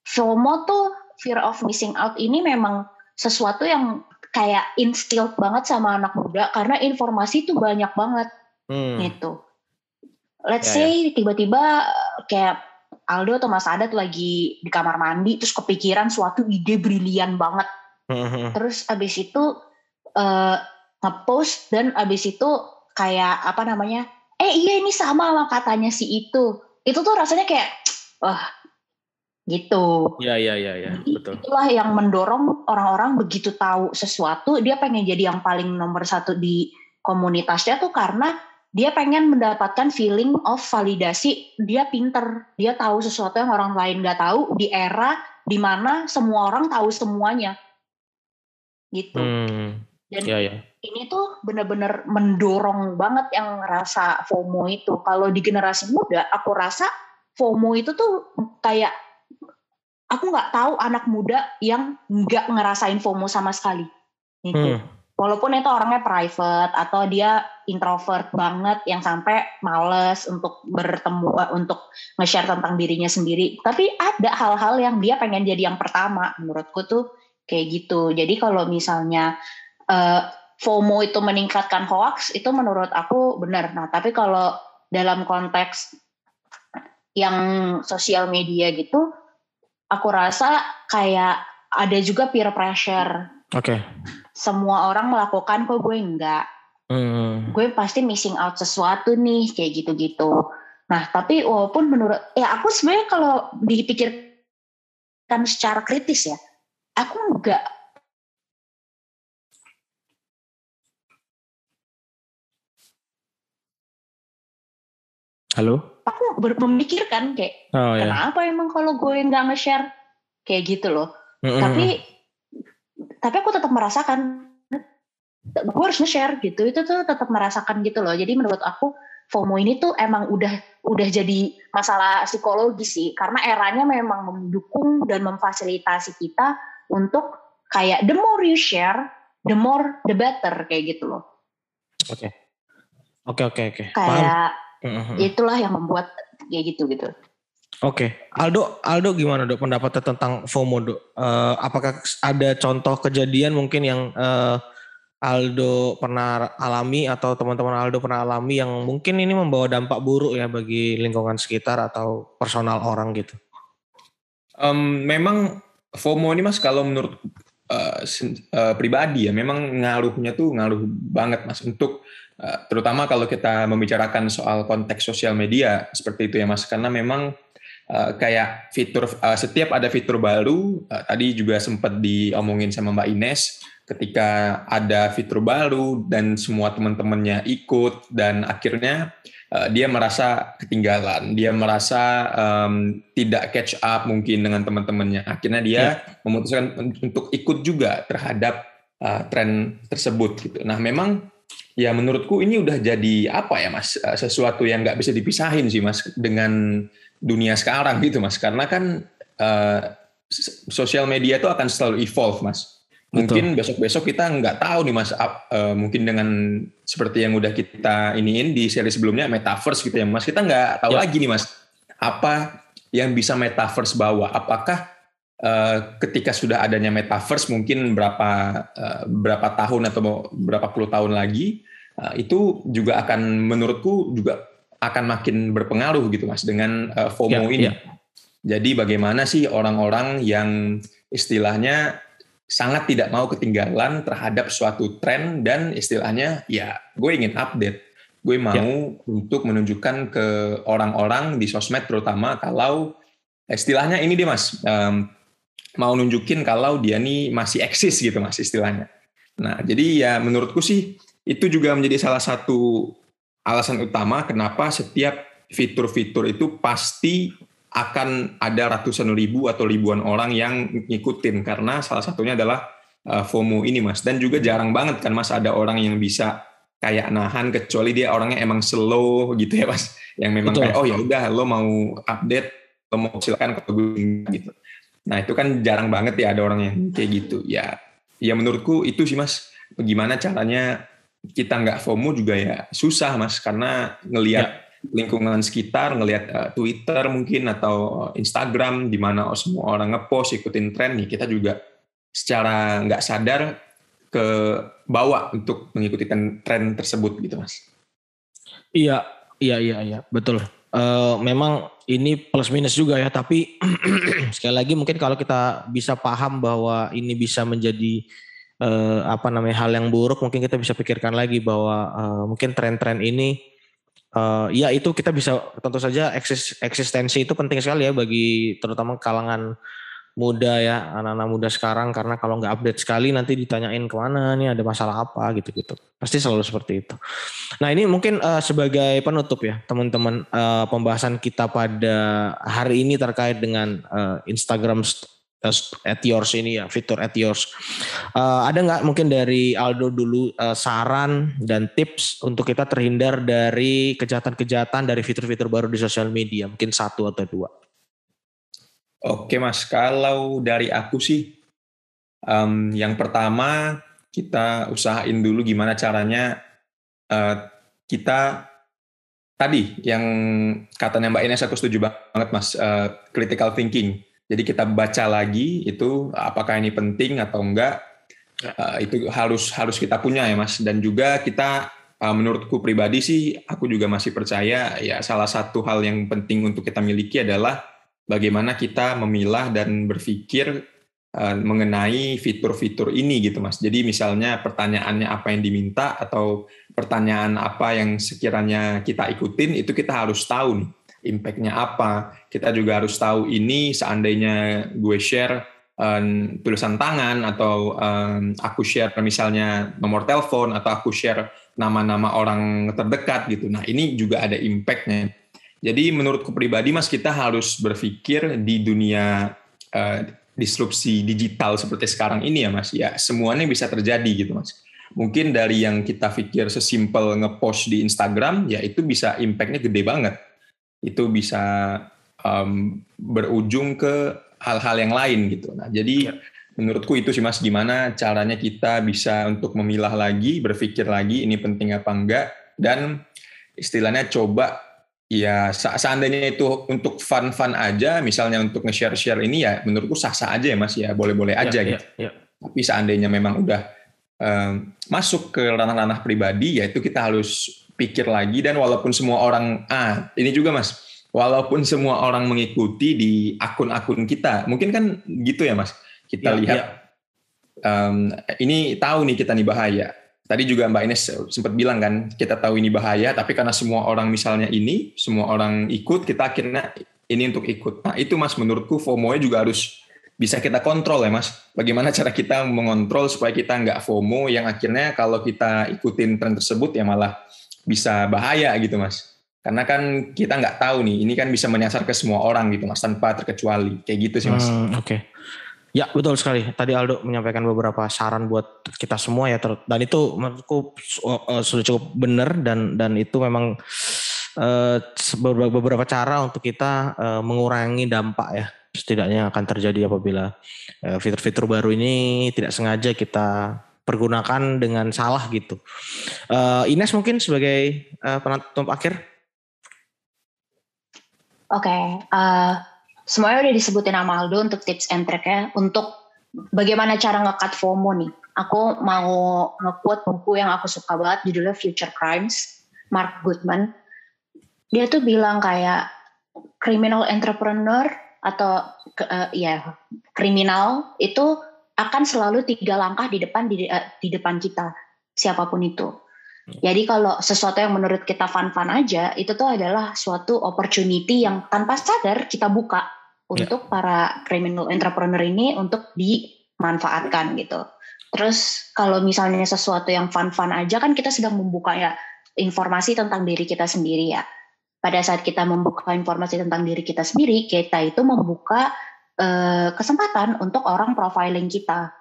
FOMO tuh fear of missing out ini memang sesuatu yang kayak instilled banget sama anak muda karena informasi itu banyak banget hmm. gitu. Let's ya, say ya. tiba-tiba kayak Aldo atau Mas Adat lagi di kamar mandi terus kepikiran suatu ide brilian banget. Hmm. Terus abis itu uh, ngepost dan abis itu kayak apa namanya? Eh iya ini sama lah katanya si itu. Itu tuh rasanya kayak wah gitu. Iya iya iya ya, betul. Itulah yang mendorong orang-orang begitu tahu sesuatu dia pengen jadi yang paling nomor satu di komunitasnya tuh karena dia pengen mendapatkan feeling of validasi dia pinter dia tahu sesuatu yang orang lain nggak tahu di era di mana semua orang tahu semuanya gitu hmm, dan ya, ya. ini tuh bener-bener mendorong banget yang rasa FOMO itu kalau di generasi muda aku rasa FOMO itu tuh kayak aku nggak tahu anak muda yang nggak ngerasain FOMO sama sekali. Gitu. Hmm. Walaupun itu orangnya private atau dia introvert banget yang sampai males untuk bertemu eh, untuk nge-share tentang dirinya sendiri. Tapi ada hal-hal yang dia pengen jadi yang pertama. Menurutku tuh kayak gitu. Jadi kalau misalnya uh, FOMO itu meningkatkan hoax itu menurut aku benar. Nah, tapi kalau dalam konteks yang sosial media gitu aku rasa kayak ada juga peer pressure. Oke. Okay. Semua orang melakukan kok gue enggak. Hmm. Gue pasti missing out sesuatu nih kayak gitu-gitu. Nah, tapi walaupun menurut ya aku sebenarnya kalau dipikirkan secara kritis ya, aku enggak Halo? aku memikirkan kayak oh, iya. kenapa emang kalau gue nggak nge-share kayak gitu loh mm-hmm. tapi tapi aku tetap merasakan gue harus nge-share gitu itu tuh tetap merasakan gitu loh jadi menurut aku FOMO ini tuh emang udah udah jadi masalah psikologi sih karena eranya memang mendukung dan memfasilitasi kita untuk kayak the more you share the more the better kayak gitu loh. Oke. Okay. Oke okay, oke okay, oke. Okay. Kayak Paham. Itulah yang membuat kayak gitu gitu. Oke, okay. Aldo, Aldo gimana dok pendapatnya tentang FOMO dok? Uh, apakah ada contoh kejadian mungkin yang uh, Aldo pernah alami atau teman-teman Aldo pernah alami yang mungkin ini membawa dampak buruk ya bagi lingkungan sekitar atau personal orang gitu? Um, memang FOMO ini mas kalau menurut uh, uh, pribadi ya. Memang ngaruhnya tuh ngaruh banget mas untuk uh, terutama kalau kita membicarakan soal konteks sosial media seperti itu ya mas. Karena memang uh, kayak fitur uh, setiap ada fitur baru uh, tadi juga sempat diomongin sama Mbak Ines ketika ada fitur baru dan semua teman-temannya ikut dan akhirnya uh, dia merasa ketinggalan, dia merasa um, tidak catch up mungkin dengan teman-temannya. Akhirnya dia yeah. memutuskan untuk ikut juga terhadap uh, tren tersebut gitu. Nah, memang ya menurutku ini udah jadi apa ya Mas? Uh, sesuatu yang nggak bisa dipisahin sih Mas dengan dunia sekarang gitu Mas. Karena kan uh, sosial media itu akan selalu evolve Mas Mungkin besok-besok kita nggak tahu nih mas, uh, mungkin dengan seperti yang udah kita iniin di seri sebelumnya metaverse gitu ya mas, kita nggak tahu ya. lagi nih mas, apa yang bisa metaverse bawa? Apakah uh, ketika sudah adanya metaverse mungkin berapa uh, berapa tahun atau berapa puluh tahun lagi uh, itu juga akan menurutku juga akan makin berpengaruh gitu mas dengan uh, FOMO ya, ini. Ya. Jadi bagaimana sih orang-orang yang istilahnya sangat tidak mau ketinggalan terhadap suatu tren dan istilahnya ya gue ingin update gue mau ya. untuk menunjukkan ke orang-orang di sosmed terutama kalau istilahnya ini dia mas um, mau nunjukin kalau dia nih masih eksis gitu mas istilahnya nah jadi ya menurutku sih itu juga menjadi salah satu alasan utama kenapa setiap fitur-fitur itu pasti akan ada ratusan ribu atau ribuan orang yang ngikutin karena salah satunya adalah uh, FOMO ini mas. Dan juga jarang banget kan mas ada orang yang bisa kayak nahan kecuali dia orangnya emang slow gitu ya mas. Yang memang Betul. kayak oh ya udah lo mau update lo mau silakan ke gitu. Nah itu kan jarang banget ya ada orang yang kayak gitu. Ya ya menurutku itu sih mas. Bagaimana caranya kita nggak FOMO juga ya susah mas karena ngelihat ya lingkungan sekitar ngelihat uh, Twitter mungkin atau Instagram di mana semua orang ngepost ikutin tren nih kita juga secara nggak sadar ke bawah untuk mengikuti tren tersebut gitu mas. Iya iya iya iya betul. Uh, memang ini plus minus juga ya tapi sekali lagi mungkin kalau kita bisa paham bahwa ini bisa menjadi uh, apa namanya hal yang buruk mungkin kita bisa pikirkan lagi bahwa uh, mungkin tren-tren ini uh, ya itu kita bisa tentu saja eksis, eksistensi itu penting sekali ya bagi terutama kalangan muda ya anak-anak muda sekarang karena kalau nggak update sekali nanti ditanyain ke mana nih ada masalah apa gitu-gitu pasti selalu seperti itu. Nah ini mungkin uh, sebagai penutup ya teman-teman uh, pembahasan kita pada hari ini terkait dengan uh, Instagram at yours ini ya fitur at yours. Uh, ada nggak mungkin dari Aldo dulu uh, saran dan tips untuk kita terhindar dari kejahatan-kejahatan dari fitur-fitur baru di sosial media mungkin satu atau dua. Oke mas, kalau dari aku sih um, yang pertama kita usahain dulu gimana caranya uh, kita tadi yang katanya Mbak Ines aku setuju banget mas uh, critical thinking jadi kita baca lagi itu apakah ini penting atau enggak. Uh, itu harus harus kita punya ya mas. Dan juga kita uh, menurutku pribadi sih aku juga masih percaya ya salah satu hal yang penting untuk kita miliki adalah bagaimana kita memilah dan berpikir uh, mengenai fitur-fitur ini gitu mas. Jadi misalnya pertanyaannya apa yang diminta atau pertanyaan apa yang sekiranya kita ikutin itu kita harus tahu nih impact-nya apa. Kita juga harus tahu ini seandainya gue share um, tulisan tangan atau um, aku share misalnya nomor telepon atau aku share nama-nama orang terdekat gitu. Nah ini juga ada impact-nya. Jadi menurutku pribadi mas kita harus berpikir di dunia uh, disrupsi digital seperti sekarang ini ya mas. Ya semuanya bisa terjadi gitu mas. Mungkin dari yang kita pikir sesimpel ngepost di Instagram ya itu bisa impact-nya gede banget itu bisa um, berujung ke hal-hal yang lain gitu. Nah, jadi ya. menurutku itu sih Mas gimana caranya kita bisa untuk memilah lagi, berpikir lagi ini penting apa enggak dan istilahnya coba ya seandainya itu untuk fun-fun aja, misalnya untuk nge-share-share ini ya menurutku sah-sah aja ya Mas ya, boleh-boleh aja ya, gitu. Ya, ya. Tapi seandainya memang udah um, masuk ke ranah-ranah pribadi ya itu kita harus pikir lagi dan walaupun semua orang ah ini juga Mas, walaupun semua orang mengikuti di akun-akun kita, mungkin kan gitu ya Mas. Kita ya, lihat ya. Um, ini tahu nih kita nih bahaya tadi juga Mbak Ines sempat bilang kan kita tahu ini bahaya tapi karena semua orang misalnya ini semua orang ikut kita akhirnya ini untuk ikut nah itu mas menurutku FOMO-nya juga harus bisa kita kontrol ya mas bagaimana cara kita mengontrol supaya kita nggak FOMO yang akhirnya kalau kita ikutin tren tersebut ya malah bisa bahaya gitu mas karena kan kita nggak tahu nih ini kan bisa menyasar ke semua orang gitu mas tanpa terkecuali kayak gitu sih mas hmm, oke okay. Ya betul sekali. Tadi Aldo menyampaikan beberapa saran buat kita semua ya, dan itu menurutku uh, sudah cukup benar dan dan itu memang uh, beberapa cara untuk kita mengurangi dampak ya setidaknya akan terjadi apabila fitur-fitur baru ini tidak sengaja kita pergunakan dengan salah gitu. Uh, Ines mungkin sebagai uh, penutup akhir. Oke, okay, uh, semuanya udah disebutin sama Aldo untuk tips and trick ya untuk bagaimana cara ngekat FOMO nih. Aku mau nge-quote buku yang aku suka banget judulnya Future Crimes, Mark Goodman. Dia tuh bilang kayak criminal entrepreneur atau uh, ya kriminal itu akan selalu tiga langkah di depan di, uh, di depan kita siapa pun itu. Jadi kalau sesuatu yang menurut kita fun-fun aja, itu tuh adalah suatu opportunity yang tanpa sadar kita buka untuk para criminal entrepreneur ini untuk dimanfaatkan gitu. Terus kalau misalnya sesuatu yang fun-fun aja kan kita sedang membuka ya informasi tentang diri kita sendiri ya. Pada saat kita membuka informasi tentang diri kita sendiri, kita itu membuka eh, kesempatan untuk orang profiling kita.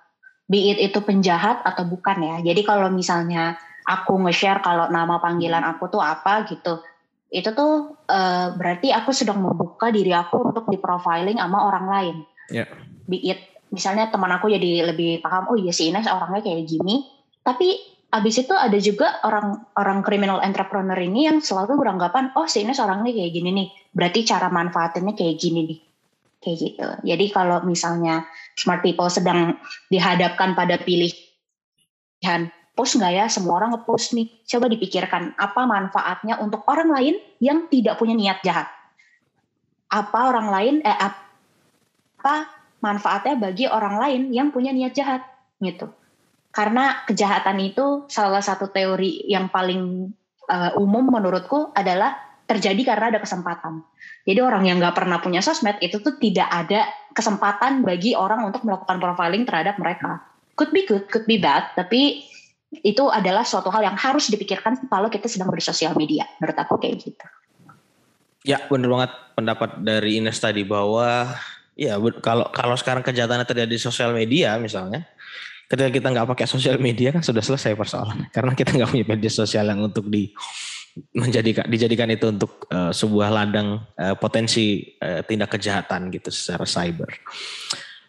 Be it itu penjahat atau bukan ya. Jadi kalau misalnya aku nge-share kalau nama panggilan aku tuh apa gitu itu tuh uh, berarti aku sedang membuka diri aku untuk di profiling sama orang lain. Yeah. Be it misalnya teman aku jadi lebih paham oh iya si Ines orangnya kayak gini, tapi abis itu ada juga orang orang criminal entrepreneur ini yang selalu beranggapan oh si Ines orangnya kayak gini nih, berarti cara manfaatinnya kayak gini nih, kayak gitu. Jadi kalau misalnya smart people sedang dihadapkan pada pilihan post nggak ya? Semua orang ngepost nih. Coba dipikirkan apa manfaatnya untuk orang lain yang tidak punya niat jahat? Apa orang lain eh apa manfaatnya bagi orang lain yang punya niat jahat? Gitu. Karena kejahatan itu salah satu teori yang paling uh, umum menurutku adalah terjadi karena ada kesempatan jadi orang yang nggak pernah punya sosmed itu tuh tidak ada kesempatan bagi orang untuk melakukan profiling terhadap mereka could be good could be bad tapi itu adalah suatu hal yang harus dipikirkan kalau kita sedang bersosial media. Menurut aku kayak gitu. Ya, benar banget pendapat dari Ines tadi bahwa ya kalau kalau sekarang kejahatan terjadi di sosial media misalnya, ketika kita nggak pakai sosial media kan sudah selesai persoalan karena kita nggak punya media sosial yang untuk di menjadikan dijadikan itu untuk uh, sebuah ladang uh, potensi uh, tindak kejahatan gitu secara cyber.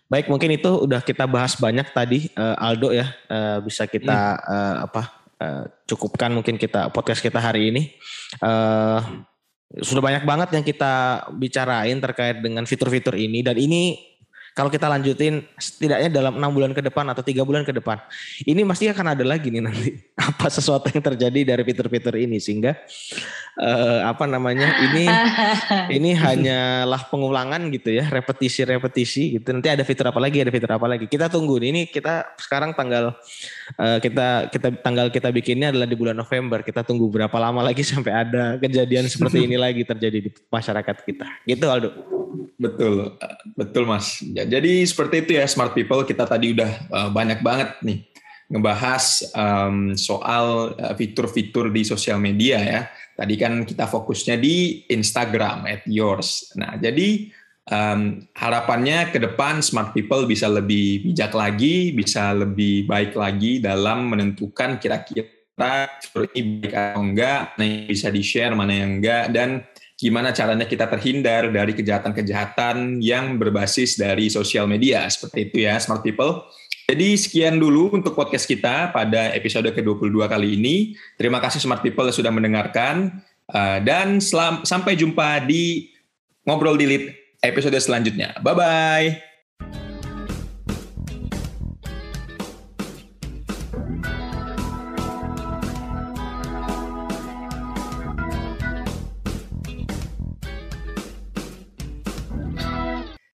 Baik, mungkin itu udah kita bahas banyak tadi uh, Aldo ya. Uh, bisa kita hmm. uh, apa uh, cukupkan mungkin kita podcast kita hari ini. Uh, sudah banyak banget yang kita bicarain terkait dengan fitur-fitur ini dan ini kalau kita lanjutin setidaknya dalam enam bulan ke depan atau tiga bulan ke depan ini pasti akan ada lagi nih nanti. Apa sesuatu yang terjadi dari fitur-fitur ini sehingga uh, apa namanya ini ini hanyalah pengulangan gitu ya repetisi-repetisi gitu. Nanti ada fitur apa lagi ada fitur apa lagi. Kita tunggu ini kita sekarang tanggal uh, kita kita tanggal kita bikinnya adalah di bulan November. Kita tunggu berapa lama lagi sampai ada kejadian seperti ini lagi terjadi di masyarakat kita. Gitu Aldo. Betul betul mas jadi seperti itu ya smart people kita tadi udah uh, banyak banget nih ngebahas um, soal uh, fitur-fitur di sosial media ya. Tadi kan kita fokusnya di Instagram at yours. Nah jadi um, harapannya ke depan smart people bisa lebih bijak lagi, bisa lebih baik lagi dalam menentukan kira-kira fitur ini baik atau enggak, mana yang bisa di share, mana yang enggak, dan gimana caranya kita terhindar dari kejahatan-kejahatan yang berbasis dari sosial media. Seperti itu ya, smart people. Jadi sekian dulu untuk podcast kita pada episode ke-22 kali ini. Terima kasih smart people sudah mendengarkan. Uh, dan selam, sampai jumpa di Ngobrol Dilit episode selanjutnya. Bye-bye.